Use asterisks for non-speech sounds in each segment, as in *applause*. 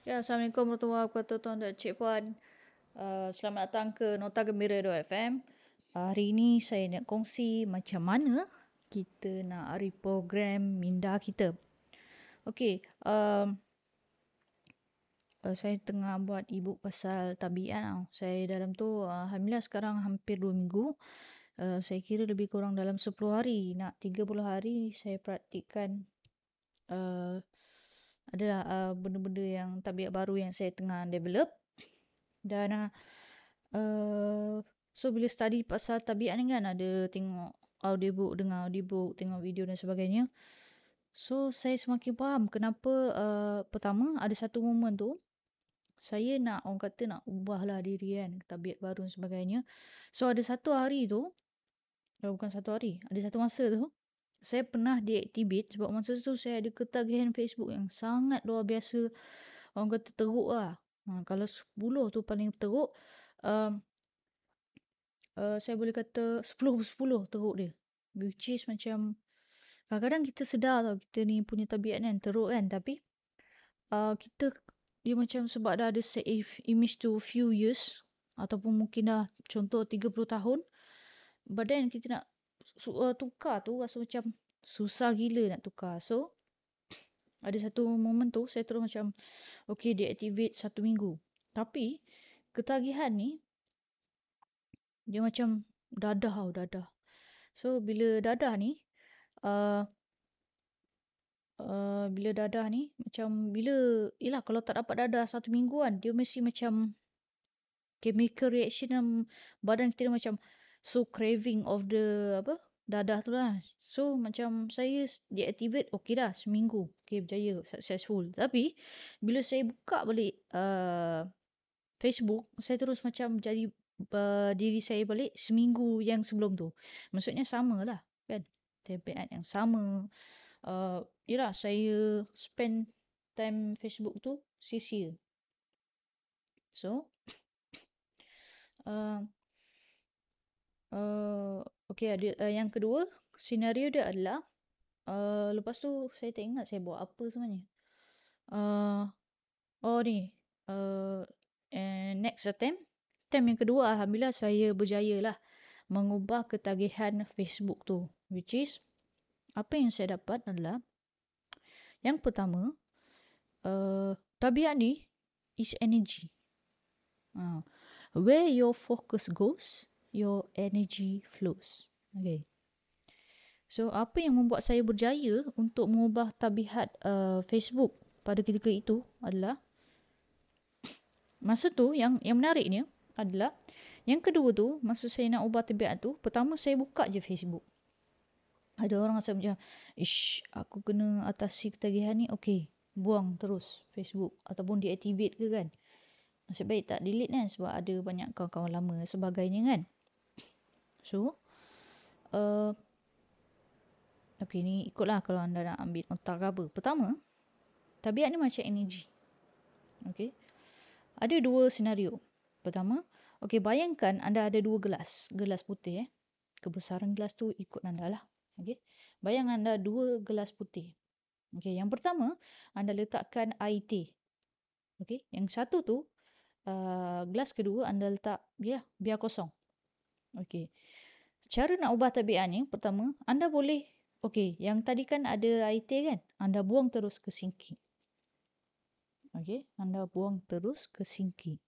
Ya, Assalamualaikum warahmatullahi wabarakatuh tuan dan cik puan. Uh, selamat datang ke Nota Gembira FM. Uh, hari ini saya nak kongsi macam mana kita nak reprogram minda kita. Okey, um, uh, saya tengah buat ebook pasal tabiat. Uh. Saya dalam tu, uh, Alhamdulillah sekarang hampir 2 minggu. Uh, saya kira lebih kurang dalam 10 hari. Nak 30 hari saya praktikkan uh, adalah uh, benda-benda yang tabiat baru yang saya tengah develop. Dan uh, so bila study pasal tabiat ni kan ada tengok audiobook dengar audiobook tengok video dan sebagainya. So saya semakin faham kenapa uh, pertama ada satu momen tu saya nak orang kata nak ubahlah diri kan tabiat baru dan sebagainya. So ada satu hari tu oh, bukan satu hari ada satu masa tu saya pernah deactivate sebab masa tu saya ada ketagihan Facebook yang sangat luar biasa. Orang kata teruk lah. Ha, kalau 10 tu paling teruk. Um, uh, saya boleh kata 10-10 teruk dia. Which is macam. Kadang-kadang kita sedar tau kita ni punya tabiat kan teruk kan. Tapi uh, kita dia macam sebab dah ada save image tu few years. Ataupun mungkin dah contoh 30 tahun. But then kita nak uh, tukar tu rasa macam susah gila nak tukar. So, *clears throat* ada satu momen tu saya terus macam okay deactivate satu minggu. Tapi, ketagihan ni dia macam dadah tau, dadah. So, bila dadah ni, uh, uh, bila dadah ni, macam bila, yelah kalau tak dapat dadah satu minggu kan, dia mesti macam chemical reaction dalam badan kita macam so craving of the apa dadah tu lah. So macam saya deactivate okey dah seminggu. Okey berjaya successful. Tapi bila saya buka balik uh, Facebook saya terus macam jadi uh, diri saya balik seminggu yang sebelum tu. Maksudnya sama lah kan. Tabiat yang sama. Uh, yelah saya spend time Facebook tu sia-sia. So *coughs* uh, Uh, okay, ada uh, yang kedua, senario dia adalah uh, lepas tu saya tak ingat saya buat apa sebenarnya. Uh, oh ni, uh, next attempt, attempt yang kedua Alhamdulillah saya berjaya lah mengubah ketagihan Facebook tu. Which is, apa yang saya dapat adalah, yang pertama, uh, tabiat ni is energy. Uh, where your focus goes, your energy flows. Okay. So, apa yang membuat saya berjaya untuk mengubah tabiat uh, Facebook pada ketika itu adalah masa tu yang yang menariknya adalah yang kedua tu masa saya nak ubah tabiat tu pertama saya buka je Facebook. Ada orang rasa macam ish aku kena atasi ketagihan ni okey buang terus Facebook ataupun deactivate ke kan. Nasib baik tak delete kan sebab ada banyak kawan-kawan lama sebagainya kan. So, uh, okay ni ikutlah kalau anda nak ambil otak ke apa. Pertama, tabiat ni macam energi. Okay. Ada dua senario. Pertama, okay bayangkan anda ada dua gelas. Gelas putih eh. Kebesaran gelas tu ikut anda lah. Okay. Bayang anda dua gelas putih. Okay. Yang pertama, anda letakkan air teh. Okay. Yang satu tu, uh, gelas kedua anda letak biar, biar kosong. Okey. Cara nak ubah tabiat ni, pertama, anda boleh, okey, yang tadi kan ada air teh kan? Anda buang terus ke sinki. Okey, anda buang terus ke sinki.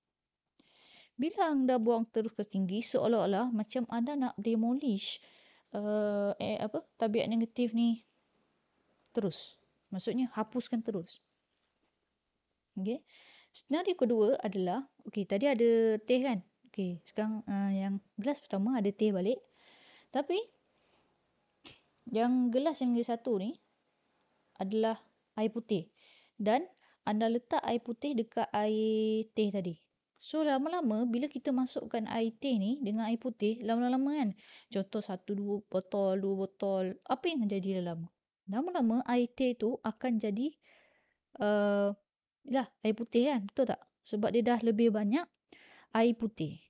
Bila anda buang terus ke tinggi, seolah-olah macam anda nak demolish uh, eh, apa tabiat negatif ni terus. Maksudnya, hapuskan terus. Okey. Senario kedua adalah, okey, tadi ada teh kan? Okey, sekarang uh, yang gelas pertama ada teh balik. Tapi yang gelas yang ke satu ni adalah air putih. Dan anda letak air putih dekat air teh tadi. So lama-lama bila kita masukkan air teh ni dengan air putih, lama-lama kan. Contoh satu dua botol, dua botol. Apa yang jadi dalam? Lama-lama air teh tu akan jadi uh, lah, air putih kan. Betul tak? Sebab dia dah lebih banyak air putih.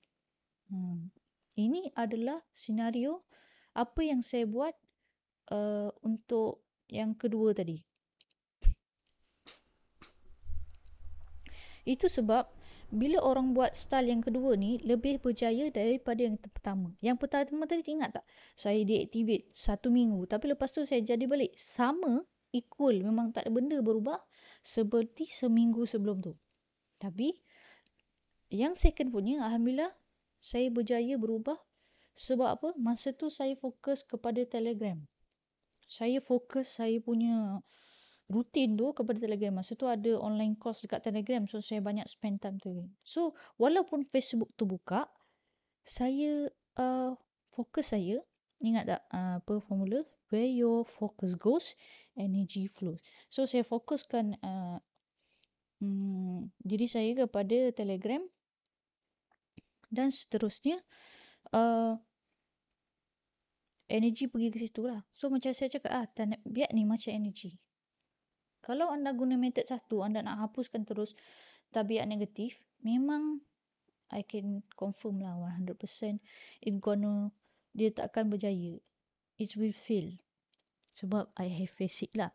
Hmm. Ini adalah senario apa yang saya buat uh, untuk yang kedua tadi. Itu sebab bila orang buat style yang kedua ni lebih berjaya daripada yang pertama. Yang pertama tadi ingat tak? Saya deactivate satu minggu tapi lepas tu saya jadi balik. Sama, equal. Memang tak ada benda berubah seperti seminggu sebelum tu. Tapi yang second punya Alhamdulillah saya berjaya berubah sebab apa? Masa tu saya fokus kepada Telegram. Saya fokus saya punya rutin tu kepada Telegram. Masa tu ada online course dekat Telegram. So, saya banyak spend time Telegram. So, walaupun Facebook tu buka, saya uh, fokus saya, ingat tak uh, apa formula? Where your focus goes, energy flows. So, saya fokuskan uh, um, diri saya kepada Telegram. Dan seterusnya, uh, energy pergi ke situ lah. So, macam saya cakap, ah, biar ni macam energy. Kalau anda guna metod satu, anda nak hapuskan terus tabiat negatif, memang I can confirm lah 100% it gonna, dia tak akan berjaya. It will fail. Sebab I have face it lah.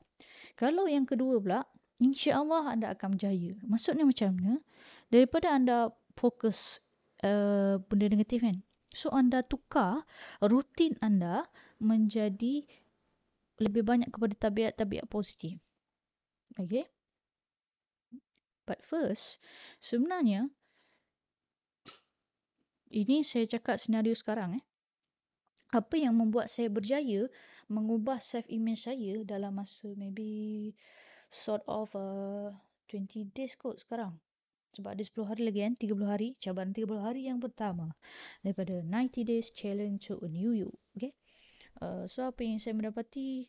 Kalau yang kedua pula, insya Allah anda akan berjaya. Maksudnya macam mana? Daripada anda fokus uh, benda negatif kan? So anda tukar rutin anda menjadi lebih banyak kepada tabiat-tabiat positif. Okay. But first, sebenarnya ini saya cakap senario sekarang eh. Apa yang membuat saya berjaya mengubah self image saya dalam masa maybe sort of uh, 20 days kot sekarang. Sebab ada 10 hari lagi kan, 30 hari, cabaran 30 hari yang pertama daripada 90 days challenge to a new you. Okay. Uh, so apa yang saya mendapati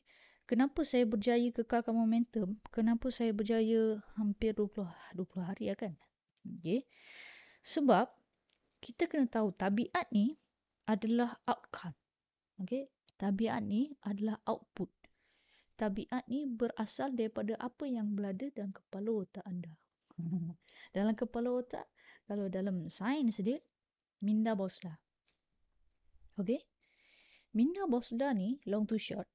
Kenapa saya berjaya kekalkan momentum? Kenapa saya berjaya hampir 20 20 hari ya kan? Okay. Sebab kita kena tahu tabiat ni adalah outcome. Okay. Tabiat ni adalah output. Tabiat ni berasal daripada apa yang berada dalam kepala otak anda. *laughs* dalam kepala otak, kalau dalam sains dia, minda bosda. Okay. Minda bosda ni, long to short,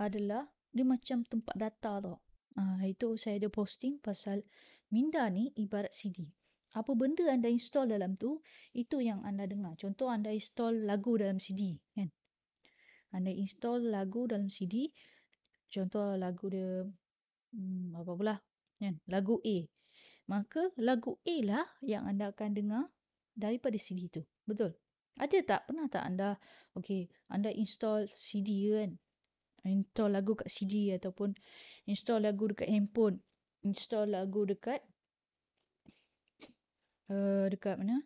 adalah dia macam tempat data tau. Ha, itu saya ada posting pasal Minda ni ibarat CD. Apa benda anda install dalam tu, itu yang anda dengar. Contoh anda install lagu dalam CD. Kan? Anda install lagu dalam CD. Contoh lagu dia, hmm, apa pula? Kan? Lagu A. Maka lagu A lah yang anda akan dengar daripada CD tu. Betul? Ada tak? Pernah tak anda, okay, anda install CD kan? install lagu kat CD ataupun install lagu dekat handphone install lagu dekat uh, dekat mana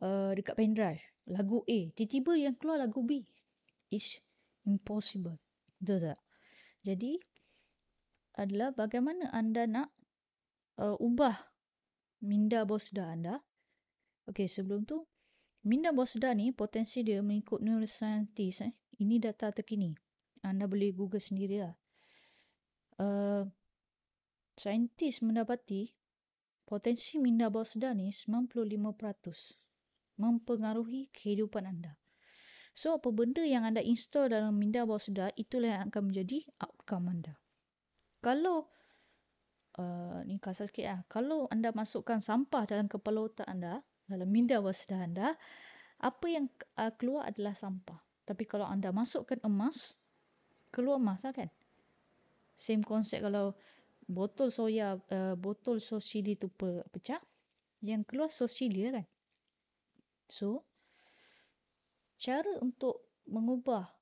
uh, dekat pen drive lagu A tiba-tiba yang keluar lagu B is impossible betul tak jadi adalah bagaimana anda nak uh, ubah minda bosda anda okey sebelum tu minda bosda ni potensi dia mengikut neuroscientist eh ini data terkini anda boleh google sendirilah. Uh, saintis mendapati potensi minda sedar ni 95% mempengaruhi kehidupan anda. So, apa benda yang anda install dalam minda bawah sedar, itulah yang akan menjadi outcome anda. Kalau, uh, ni kasar sikit lah. Kalau anda masukkan sampah dalam kepala otak anda, dalam minda bawah sedar anda, apa yang uh, keluar adalah sampah. Tapi kalau anda masukkan emas, keluar emas lah kan. Same konsep kalau botol soya, uh, botol sos chili tu pe, pecah, yang keluar sos chili lah kan. So, cara untuk mengubah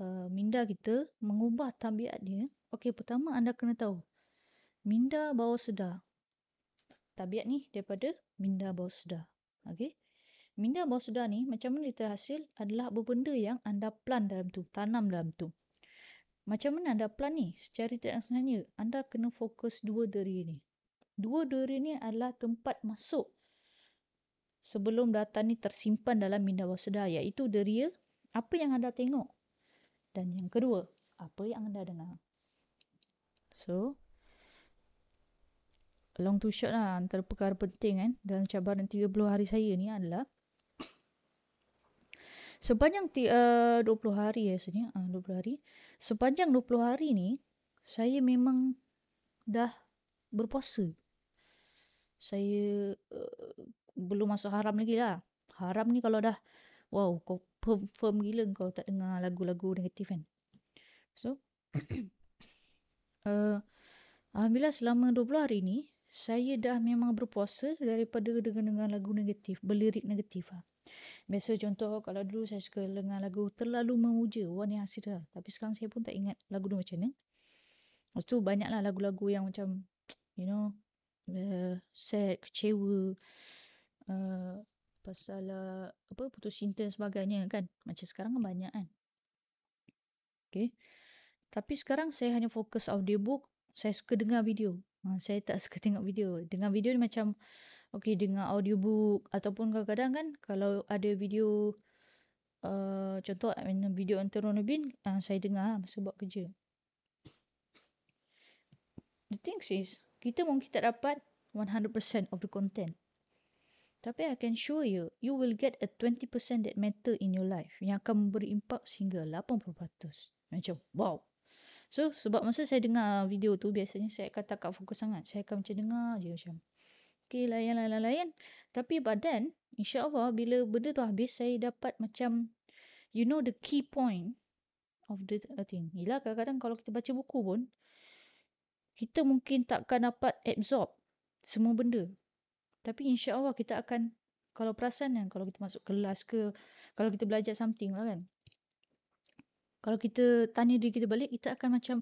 uh, minda kita, mengubah tabiat dia, okey pertama anda kena tahu, minda bawah sedar. Tabiat ni daripada minda bawah sedar. Okey. Minda bawah sedar ni macam mana dia terhasil adalah apa benda yang anda plant dalam tu, tanam dalam tu. Macam mana anda plan ni? Secara tidak sebenarnya, anda kena fokus dua deri ni. Dua deri ni adalah tempat masuk sebelum data ni tersimpan dalam minda bawah sedar, iaitu deri apa yang anda tengok. Dan yang kedua, apa yang anda dengar. So, long to short lah antara perkara penting kan dalam cabaran 30 hari saya ni adalah Sepanjang uh, 20 hari rasanya, uh, 20 hari. Sepanjang 20 hari ni, saya memang dah berpuasa. Saya uh, belum masuk haram lagi lah. Haram ni kalau dah wow kau firm, firm gila kau tak dengar lagu-lagu negatif kan. So *clears throat* uh, Alhamdulillah selama 20 hari ni saya dah memang berpuasa daripada dengar-dengar lagu negatif, berlirik negatif lah. Biasa contoh kalau dulu saya suka dengar lagu terlalu memuja Wani Hasira. Tapi sekarang saya pun tak ingat lagu tu macam ni. Lepas tu banyaklah lagu-lagu yang macam you know uh, sad, kecewa uh, pasal uh, apa putus cinta dan sebagainya kan. Macam sekarang kan banyak kan. Okay. Tapi sekarang saya hanya fokus audiobook. Saya suka dengar video. Ha, saya tak suka tengok video. Dengar video ni macam okay dengar audiobook ataupun kadang-kadang kan kalau ada video uh, contoh video Antero Nubin uh, saya dengar lah masa buat kerja. The thing is, kita mungkin tak dapat 100% of the content. Tapi I can show you, you will get a 20% that matter in your life yang akan memberi impak sehingga 80%. Macam, wow. So, sebab masa saya dengar video tu, biasanya saya akan tak fokus sangat. Saya akan macam dengar je macam, okay, layan, layan, layan. Tapi badan, insyaAllah, bila benda tu habis, saya dapat macam, you know the key point of the thing. Yelah, kadang-kadang kalau kita baca buku pun, kita mungkin takkan dapat absorb semua benda. Tapi insya Allah kita akan, kalau perasan kan, kalau kita masuk kelas ke, kalau kita belajar something lah kan. Kalau kita tanya diri kita balik, kita akan macam,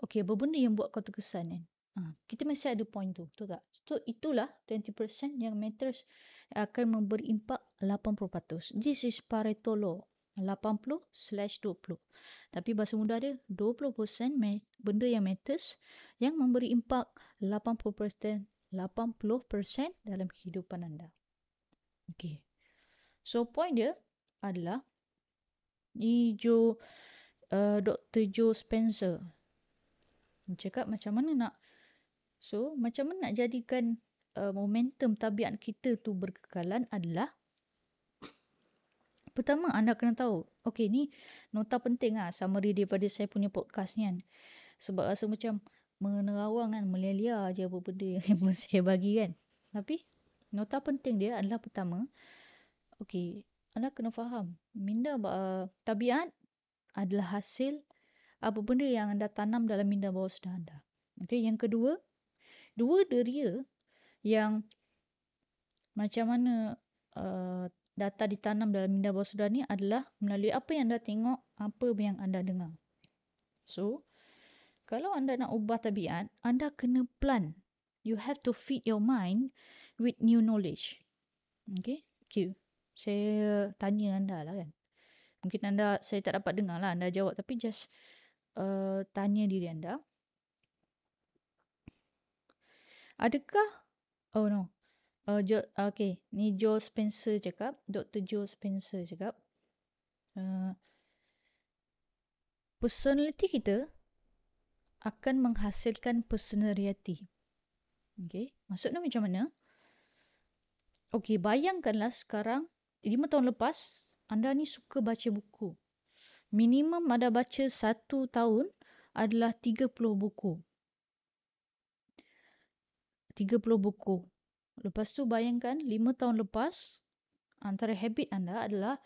okay, apa benda yang buat kau terkesan kan? Ha, kita mesti ada point tu, betul tak? So, itulah 20% yang matters akan memberi impak 80%. This is Pareto law. 80 slash 20. Tapi bahasa mudah dia 20% benda yang matters yang memberi impak 80% 80% dalam kehidupan anda. Okay. So point dia adalah ni Joe uh, Dr. Joe Spencer. Cakap macam mana nak So macam mana nak jadikan uh, momentum tabiat kita tu berkekalan adalah Pertama anda kena tahu. Okay ni nota penting lah summary daripada saya punya podcast ni kan. Sebab rasa macam menerawang kan. Melia-lia je apa benda *laughs* yang saya bagi kan. Tapi nota penting dia adalah pertama. Okay anda kena faham. Minda uh, tabiat adalah hasil apa benda yang anda tanam dalam minda bawah sedar anda. Okay yang kedua. Dua deria yang macam mana uh, data ditanam dalam minda bawah sedar ni adalah melalui apa yang anda tengok, apa yang anda dengar. So, kalau anda nak ubah tabiat, anda kena plan. You have to feed your mind with new knowledge. Okay? Q. Saya tanya anda lah kan. Mungkin anda, saya tak dapat dengar lah anda jawab. Tapi just uh, tanya diri anda. Adakah, oh no, Uh, jo, okay, ni Joe Spencer cakap, Dr. Joe Spencer cakap, uh, personality kita akan menghasilkan personality. Okay, maksudnya macam mana? Okay, bayangkanlah sekarang, lima tahun lepas, anda ni suka baca buku. Minimum ada baca satu tahun adalah 30 buku. 30 buku. Lepas tu bayangkan 5 tahun lepas antara habit anda adalah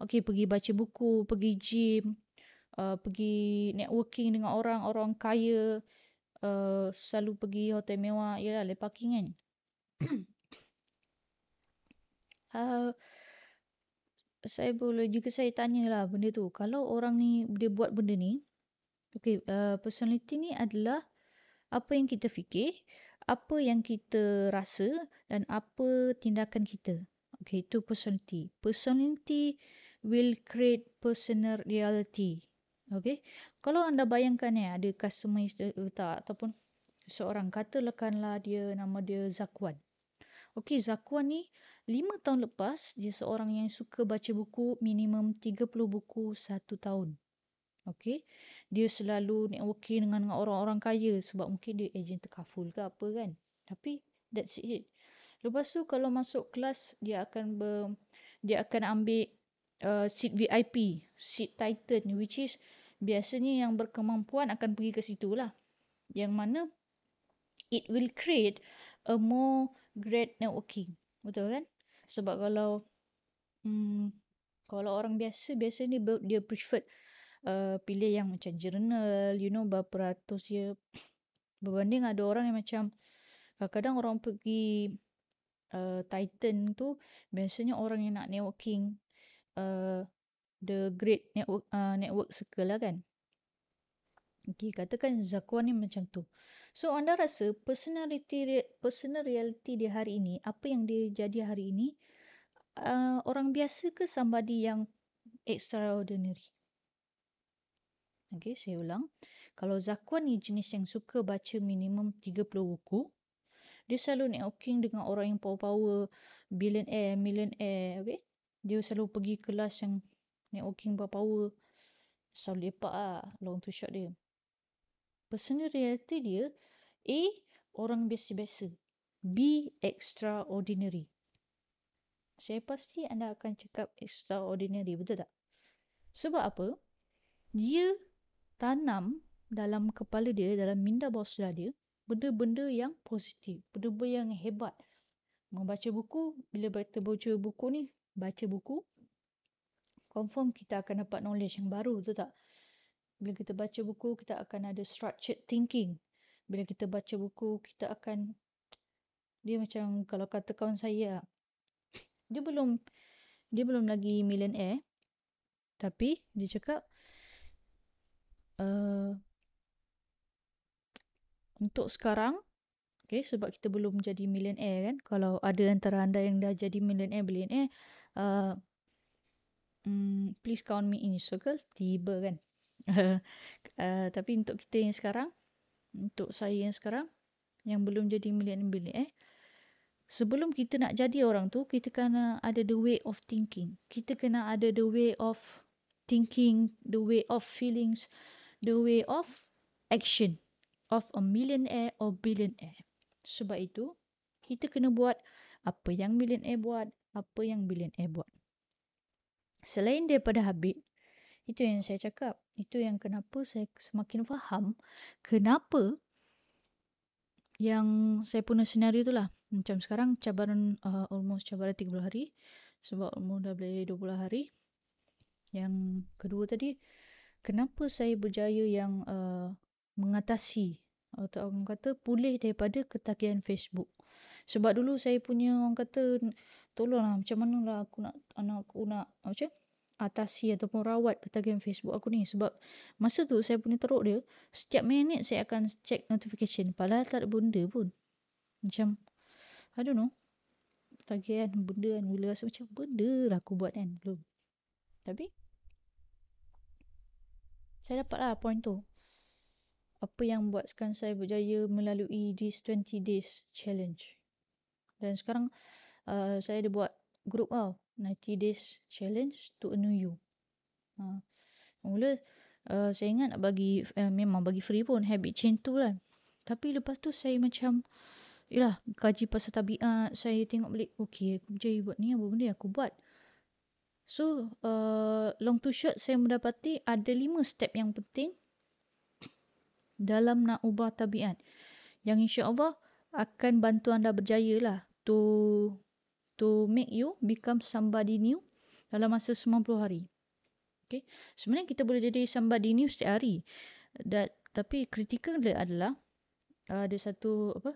okey pergi baca buku, pergi gym, uh, pergi networking dengan orang-orang kaya, uh, selalu pergi hotel mewah, yalah lepaking kan. *coughs* uh, saya boleh juga saya tanyalah benda tu. Kalau orang ni dia buat benda ni, okey uh, personality ni adalah apa yang kita fikir, apa yang kita rasa dan apa tindakan kita. Okay, itu personality. Personality will create personal reality. Okay, kalau anda bayangkan ya ada customer letak ataupun seorang katakanlah dia nama dia Zakwan. Okay, Zakwan ni lima tahun lepas dia seorang yang suka baca buku minimum 30 buku satu tahun. Okay. Dia selalu networking dengan orang-orang kaya sebab mungkin dia ejen terkaful ke apa kan. Tapi that's it. Lepas tu kalau masuk kelas dia akan ber, dia akan ambil uh, seat VIP, seat Titan which is biasanya yang berkemampuan akan pergi ke situ lah. Yang mana it will create a more great networking. Betul kan? Sebab kalau hmm, kalau orang biasa, biasa ni dia preferred uh, pilih yang macam journal, you know berapa ratus dia. Berbanding ada orang yang macam, kadang-kadang orang pergi uh, Titan tu, biasanya orang yang nak networking, uh, the great network uh, network circle lah kan. Okay, katakan Zakwan ni macam tu. So, anda rasa personality personal reality dia hari ini, apa yang dia jadi hari ini, uh, orang biasa ke somebody yang extraordinary? Okay, saya ulang. Kalau Zakwan ni jenis yang suka baca minimum 30 buku, dia selalu networking dengan orang yang power-power, billionaire, millionaire, okay? Dia selalu pergi kelas yang networking power-power. Selalu lepak lah, long to short dia personal reality dia A. Orang biasa-biasa B. Extraordinary Saya pasti anda akan cakap extraordinary, betul tak? Sebab apa? Dia tanam dalam kepala dia, dalam minda bawah sedar dia, benda-benda yang positif, benda-benda yang hebat. Membaca buku, bila kita baca buku ni, baca buku, confirm kita akan dapat knowledge yang baru, betul tak? bila kita baca buku kita akan ada structured thinking bila kita baca buku kita akan dia macam kalau kata kawan saya dia belum dia belum lagi millionaire tapi dia cakap uh, untuk sekarang okay, sebab kita belum jadi millionaire kan kalau ada antara anda yang dah jadi millionaire billionaire uh, um, please count me in circle tiba kan *laughs* uh, tapi untuk kita yang sekarang, untuk saya yang sekarang, yang belum jadi millionaire eh, sebelum kita nak jadi orang tu, kita kena ada the way of thinking. Kita kena ada the way of thinking, the way of feelings, the way of action of a millionaire or billionaire. Sebab itu, kita kena buat apa yang millionaire buat, apa yang billionaire buat. Selain daripada habit, itu yang saya cakap. Itu yang kenapa saya semakin faham kenapa yang saya punya senario tu lah. Macam sekarang cabaran uh, almost cabaran 30 hari. Sebab umur dah boleh 20 hari. Yang kedua tadi, kenapa saya berjaya yang uh, mengatasi atau orang kata pulih daripada ketagihan Facebook. Sebab dulu saya punya orang kata tolonglah macam mana lah aku nak anak aku nak macam atasi ataupun rawat ketagihan Facebook aku ni. Sebab masa tu saya punya teruk dia setiap minit saya akan check notification. Padahal tak ada benda pun. Macam I don't know. Tagihan benda kan bila rasa macam benda lah aku buat kan? Belum. Tapi saya dapat lah point tu apa yang buatkan saya berjaya melalui this 20 days challenge dan sekarang uh, saya ada buat group tau 90 days challenge to a new you. Ha. Mula uh, saya ingat nak bagi uh, memang bagi free pun habit change tu lah. Tapi lepas tu saya macam yalah kaji pasal tabiat, saya tengok balik okey aku berjaya buat ni apa benda aku buat. So uh, long to short saya mendapati ada lima step yang penting dalam nak ubah tabiat. Yang insya-Allah akan bantu anda berjaya lah to to make you become somebody new dalam masa 90 hari. Okay. Sebenarnya kita boleh jadi somebody new setiap hari. Dan, tapi kritikal dia adalah uh, ada satu apa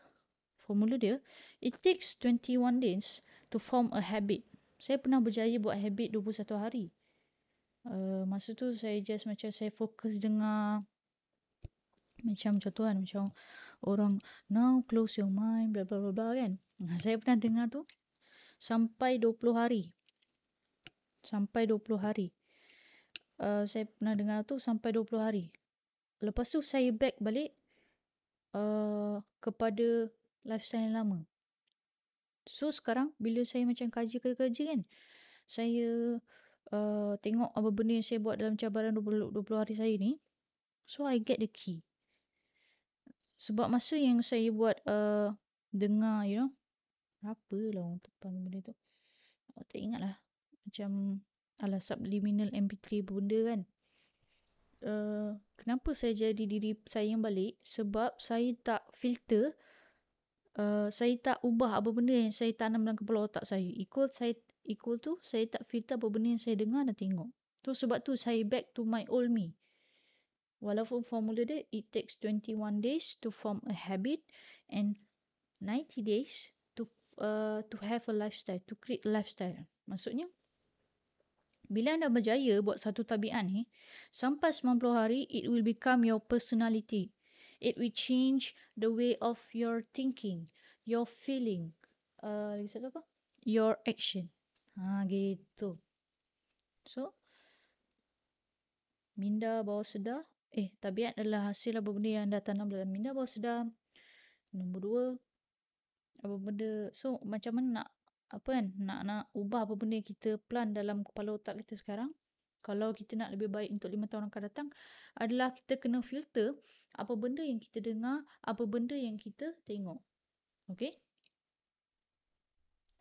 formula dia. It takes 21 days to form a habit. Saya pernah berjaya buat habit 21 hari. Uh, masa tu saya just macam saya fokus dengar macam contohan macam orang now close your mind bla bla bla bla kan. Saya pernah dengar tu sampai 20 hari. Sampai 20 hari. Uh, saya pernah dengar tu sampai 20 hari. Lepas tu saya back balik uh, kepada lifestyle yang lama. So sekarang bila saya macam kaji-kaji kan, saya uh, tengok apa benda yang saya buat dalam cabaran 20, 20 hari saya ni. So I get the key. Sebab masa yang saya buat uh, dengar, you know, apa lah orang tepan benda tu. Oh, tak ingat lah. Macam ala subliminal MP3 benda kan. Uh, kenapa saya jadi diri saya yang balik? Sebab saya tak filter uh, saya tak ubah apa benda yang saya tanam dalam kepala otak saya. Equal saya equal tu saya tak filter apa benda yang saya dengar dan tengok. Tu sebab tu saya back to my old me. Walaupun formula dia it takes 21 days to form a habit and 90 days to uh, to have a lifestyle, to create a lifestyle. Maksudnya bila anda berjaya buat satu tabiat ni, sampai 90 hari, it will become your personality. It will change the way of your thinking, your feeling, uh, lagi satu apa? Your action. Ha, gitu. So, minda bawah sedar. Eh, tabiat adalah hasil apa benda yang anda tanam dalam minda bawah sedar. Nombor dua, apa benda. So, macam mana nak apa kan nak nak ubah apa benda yang kita plan dalam kepala otak kita sekarang kalau kita nak lebih baik untuk lima tahun akan datang adalah kita kena filter apa benda yang kita dengar apa benda yang kita tengok okey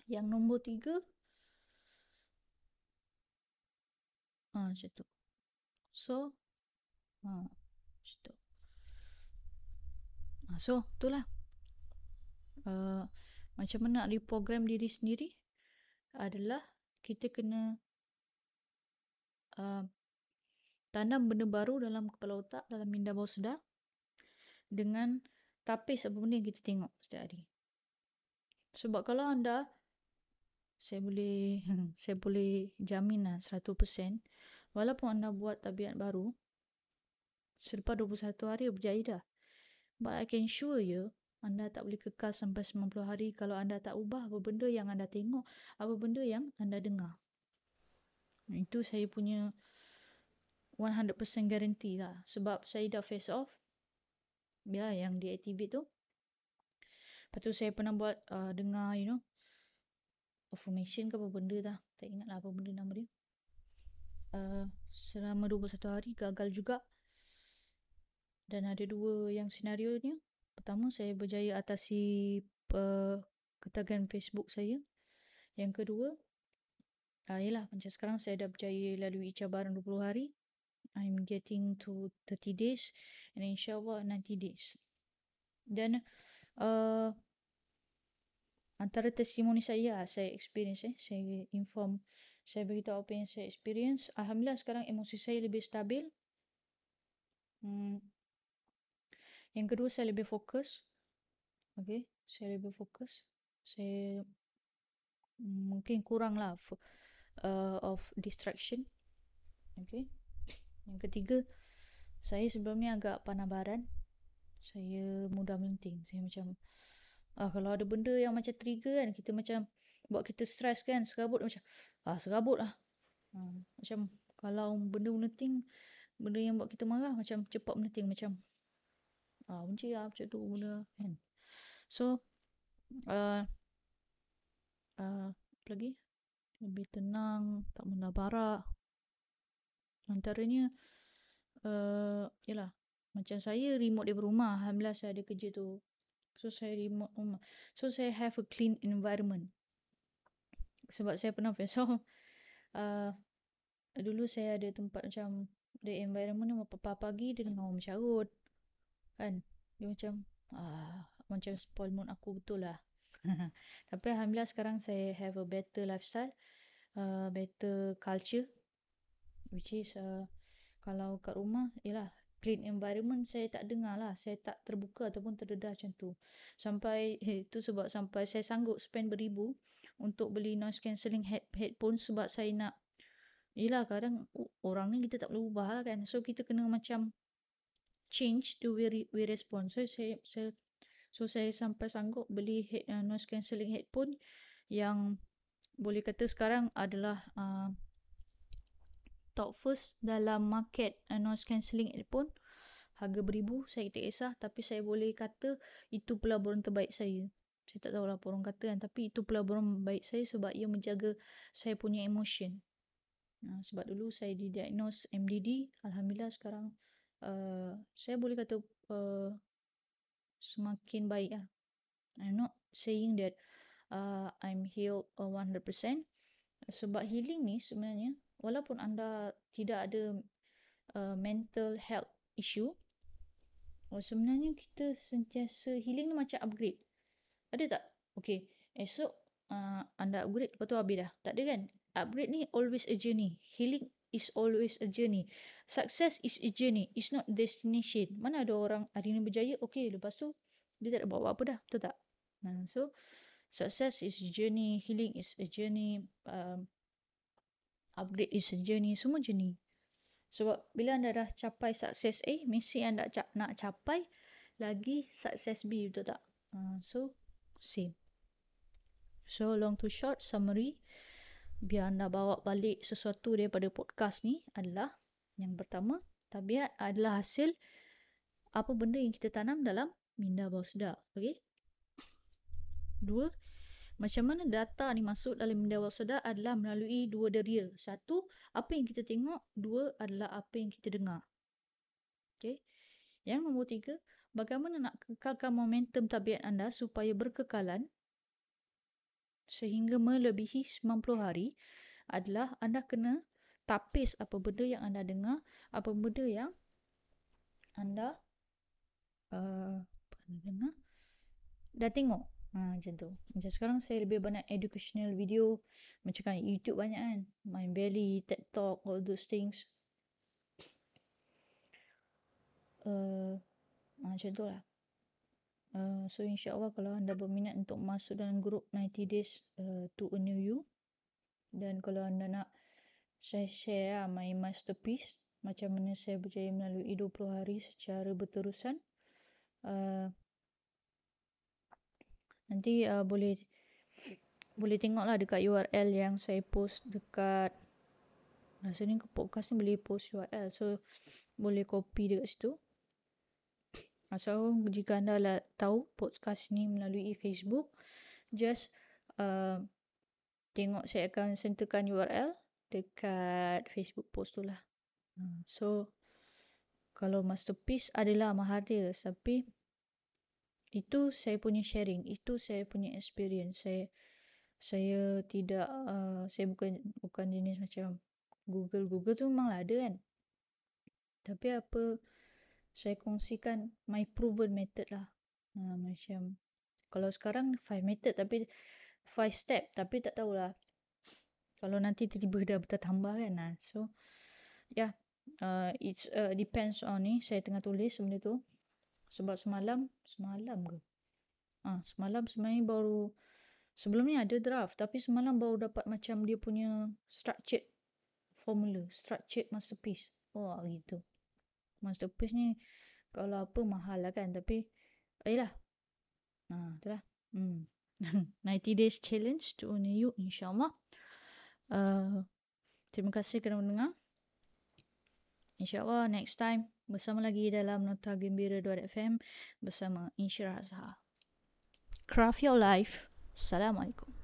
yang nombor tiga ha macam tu so ha tu ha, so itulah uh, macam mana nak reprogram diri sendiri adalah kita kena uh, tanam benda baru dalam kepala otak, dalam minda bawah sedar dengan tapis apa benda yang kita tengok setiap hari. Sebab kalau anda, saya boleh *laughs* saya boleh jamin lah 100%, walaupun anda buat tabiat baru, selepas 21 hari berjaya dah. But I can sure you, anda tak boleh kekal sampai 90 hari kalau anda tak ubah apa benda yang anda tengok, apa benda yang anda dengar. Itu saya punya 100% guarantee lah. Sebab saya dah face off. Ya, yang deactivate tu. Lepas tu saya pernah buat uh, dengar, you know, affirmation ke apa benda dah. Tak ingat lah apa benda nama dia. Uh, selama 21 hari gagal juga. Dan ada dua yang senario ni pertama saya berjaya atasi uh, ketagihan Facebook saya. Yang kedua, uh, yalah macam sekarang saya dah berjaya lalui cabaran 20 hari. I'm getting to 30 days and insyaAllah 90 days. Dan uh, antara testimoni saya, saya experience eh, saya inform, saya beritahu apa yang saya experience. Alhamdulillah sekarang emosi saya lebih stabil. Hmm, yang kedua saya lebih fokus. Okay, saya lebih fokus. Saya mungkin kurang lah uh, of distraction. Okay. Yang ketiga, saya sebelum ni agak panabaran. Saya mudah melenting. Saya macam, ah, kalau ada benda yang macam trigger kan, kita macam buat kita stress kan, serabut macam, ah serabut lah. Hmm, macam kalau benda melenting, benda yang buat kita marah macam cepat melenting. Macam Ah, benci lah macam tu kan. So, uh, uh, apa lagi? Lebih tenang, tak menabarak. Antaranya, uh, yalah, macam saya remote dari rumah. Alhamdulillah saya ada kerja tu. So, saya remote rumah. So, saya have a clean environment. Sebab saya pernah so, uh, dulu saya ada tempat macam, the environment ni, pagi-pagi dia dengar orang mencarut kan? Dia macam ah macam spoil mood aku betul lah. *laughs* Tapi alhamdulillah sekarang saya have a better lifestyle uh, better culture which is uh, kalau kat rumah ialah clean environment saya tak dengar lah. Saya tak terbuka ataupun terdedah macam tu. Sampai *laughs* itu sebab sampai saya sanggup spend beribu untuk beli noise cancelling head, headphone sebab saya nak Yelah kadang orang ni kita tak boleh ubah lah kan. So kita kena macam change to we, we respond. So saya, saya so saya sampai sanggup beli head, uh, noise cancelling headphone yang boleh kata sekarang adalah uh, top first dalam market uh, noise cancelling headphone. Harga beribu saya tak kisah tapi saya boleh kata itu pelaburan terbaik saya. Saya tak tahu lah orang kata kan tapi itu pelaburan baik saya sebab ia menjaga saya punya emotion. Uh, sebab dulu saya didiagnose MDD. Alhamdulillah sekarang uh, saya boleh kata uh, semakin baik lah. I'm not saying that uh, I'm healed 100% sebab healing ni sebenarnya walaupun anda tidak ada uh, mental health issue oh, sebenarnya kita sentiasa healing ni macam upgrade Ada tak? Okay. Esok uh, anda upgrade lepas tu habis dah. Tak ada kan? Upgrade ni always a journey. Healing is always a journey. Success is a journey. It's not destination. Mana ada orang hari ni berjaya, okay. Lepas tu dia tak ada bawa apa dah. Betul tak? Nah, so, success is a journey. Healing is a journey. Um, upgrade is a journey. Semua journey. Sebab bila anda dah capai sukses A, mesti anda nak capai lagi sukses B. Betul tak? Uh, so, same. So long to short summary biar anda bawa balik sesuatu daripada podcast ni adalah yang pertama tabiat adalah hasil apa benda yang kita tanam dalam minda bawah sedar. Okay. Dua, macam mana data ni masuk dalam minda bawah sedar adalah melalui dua deria. Satu, apa yang kita tengok. Dua adalah apa yang kita dengar. Okay. Yang nombor tiga, bagaimana nak kekalkan momentum tabiat anda supaya berkekalan sehingga melebihi 90 hari adalah anda kena tapis apa benda yang anda dengar, apa benda yang anda uh, dengar dah tengok. Ha, macam tu. Macam sekarang saya lebih banyak educational video. Macam kan YouTube banyak kan. Mind Valley, TED Talk, all those things. Uh, macam tu lah. Uh, so insyaAllah kalau anda berminat untuk masuk dalam grup 90 days uh, to a new you. Dan kalau anda nak saya share lah my masterpiece macam mana saya berjaya melalui 20 hari secara berterusan. Uh, nanti uh, boleh boleh tengoklah dekat URL yang saya post dekat rasa ni podcast ni boleh post URL so boleh copy dekat situ So, jika anda lah tahu podcast ni melalui Facebook, just uh, tengok saya akan sentuhkan URL dekat Facebook post tu lah. Hmm, so, kalau masterpiece adalah mahal dia, tapi itu saya punya sharing, itu saya punya experience. Saya saya tidak, uh, saya bukan bukan jenis macam Google. Google tu memang ada kan. Tapi apa, saya kongsikan my proven method lah. Ha, macam kalau sekarang five method tapi five step tapi tak tahulah. Kalau nanti tiba-tiba dah bertambah kan. Ha. So yeah, uh, it uh, depends on ni saya tengah tulis benda tu. Sebab semalam, semalam ke? Ah, ha, semalam sebenarnya baru sebelum ni ada draft tapi semalam baru dapat macam dia punya structured formula, structured masterpiece. Oh, gitu masterpiece ni kalau apa mahal lah kan tapi ayolah ha itulah hmm. *laughs* 90 days challenge to own you insyaallah. Uh, terima kasih kerana mendengar. Insyaallah next time bersama lagi dalam nota gembira.fm bersama Insyirah Azhar. Craft your life. Assalamualaikum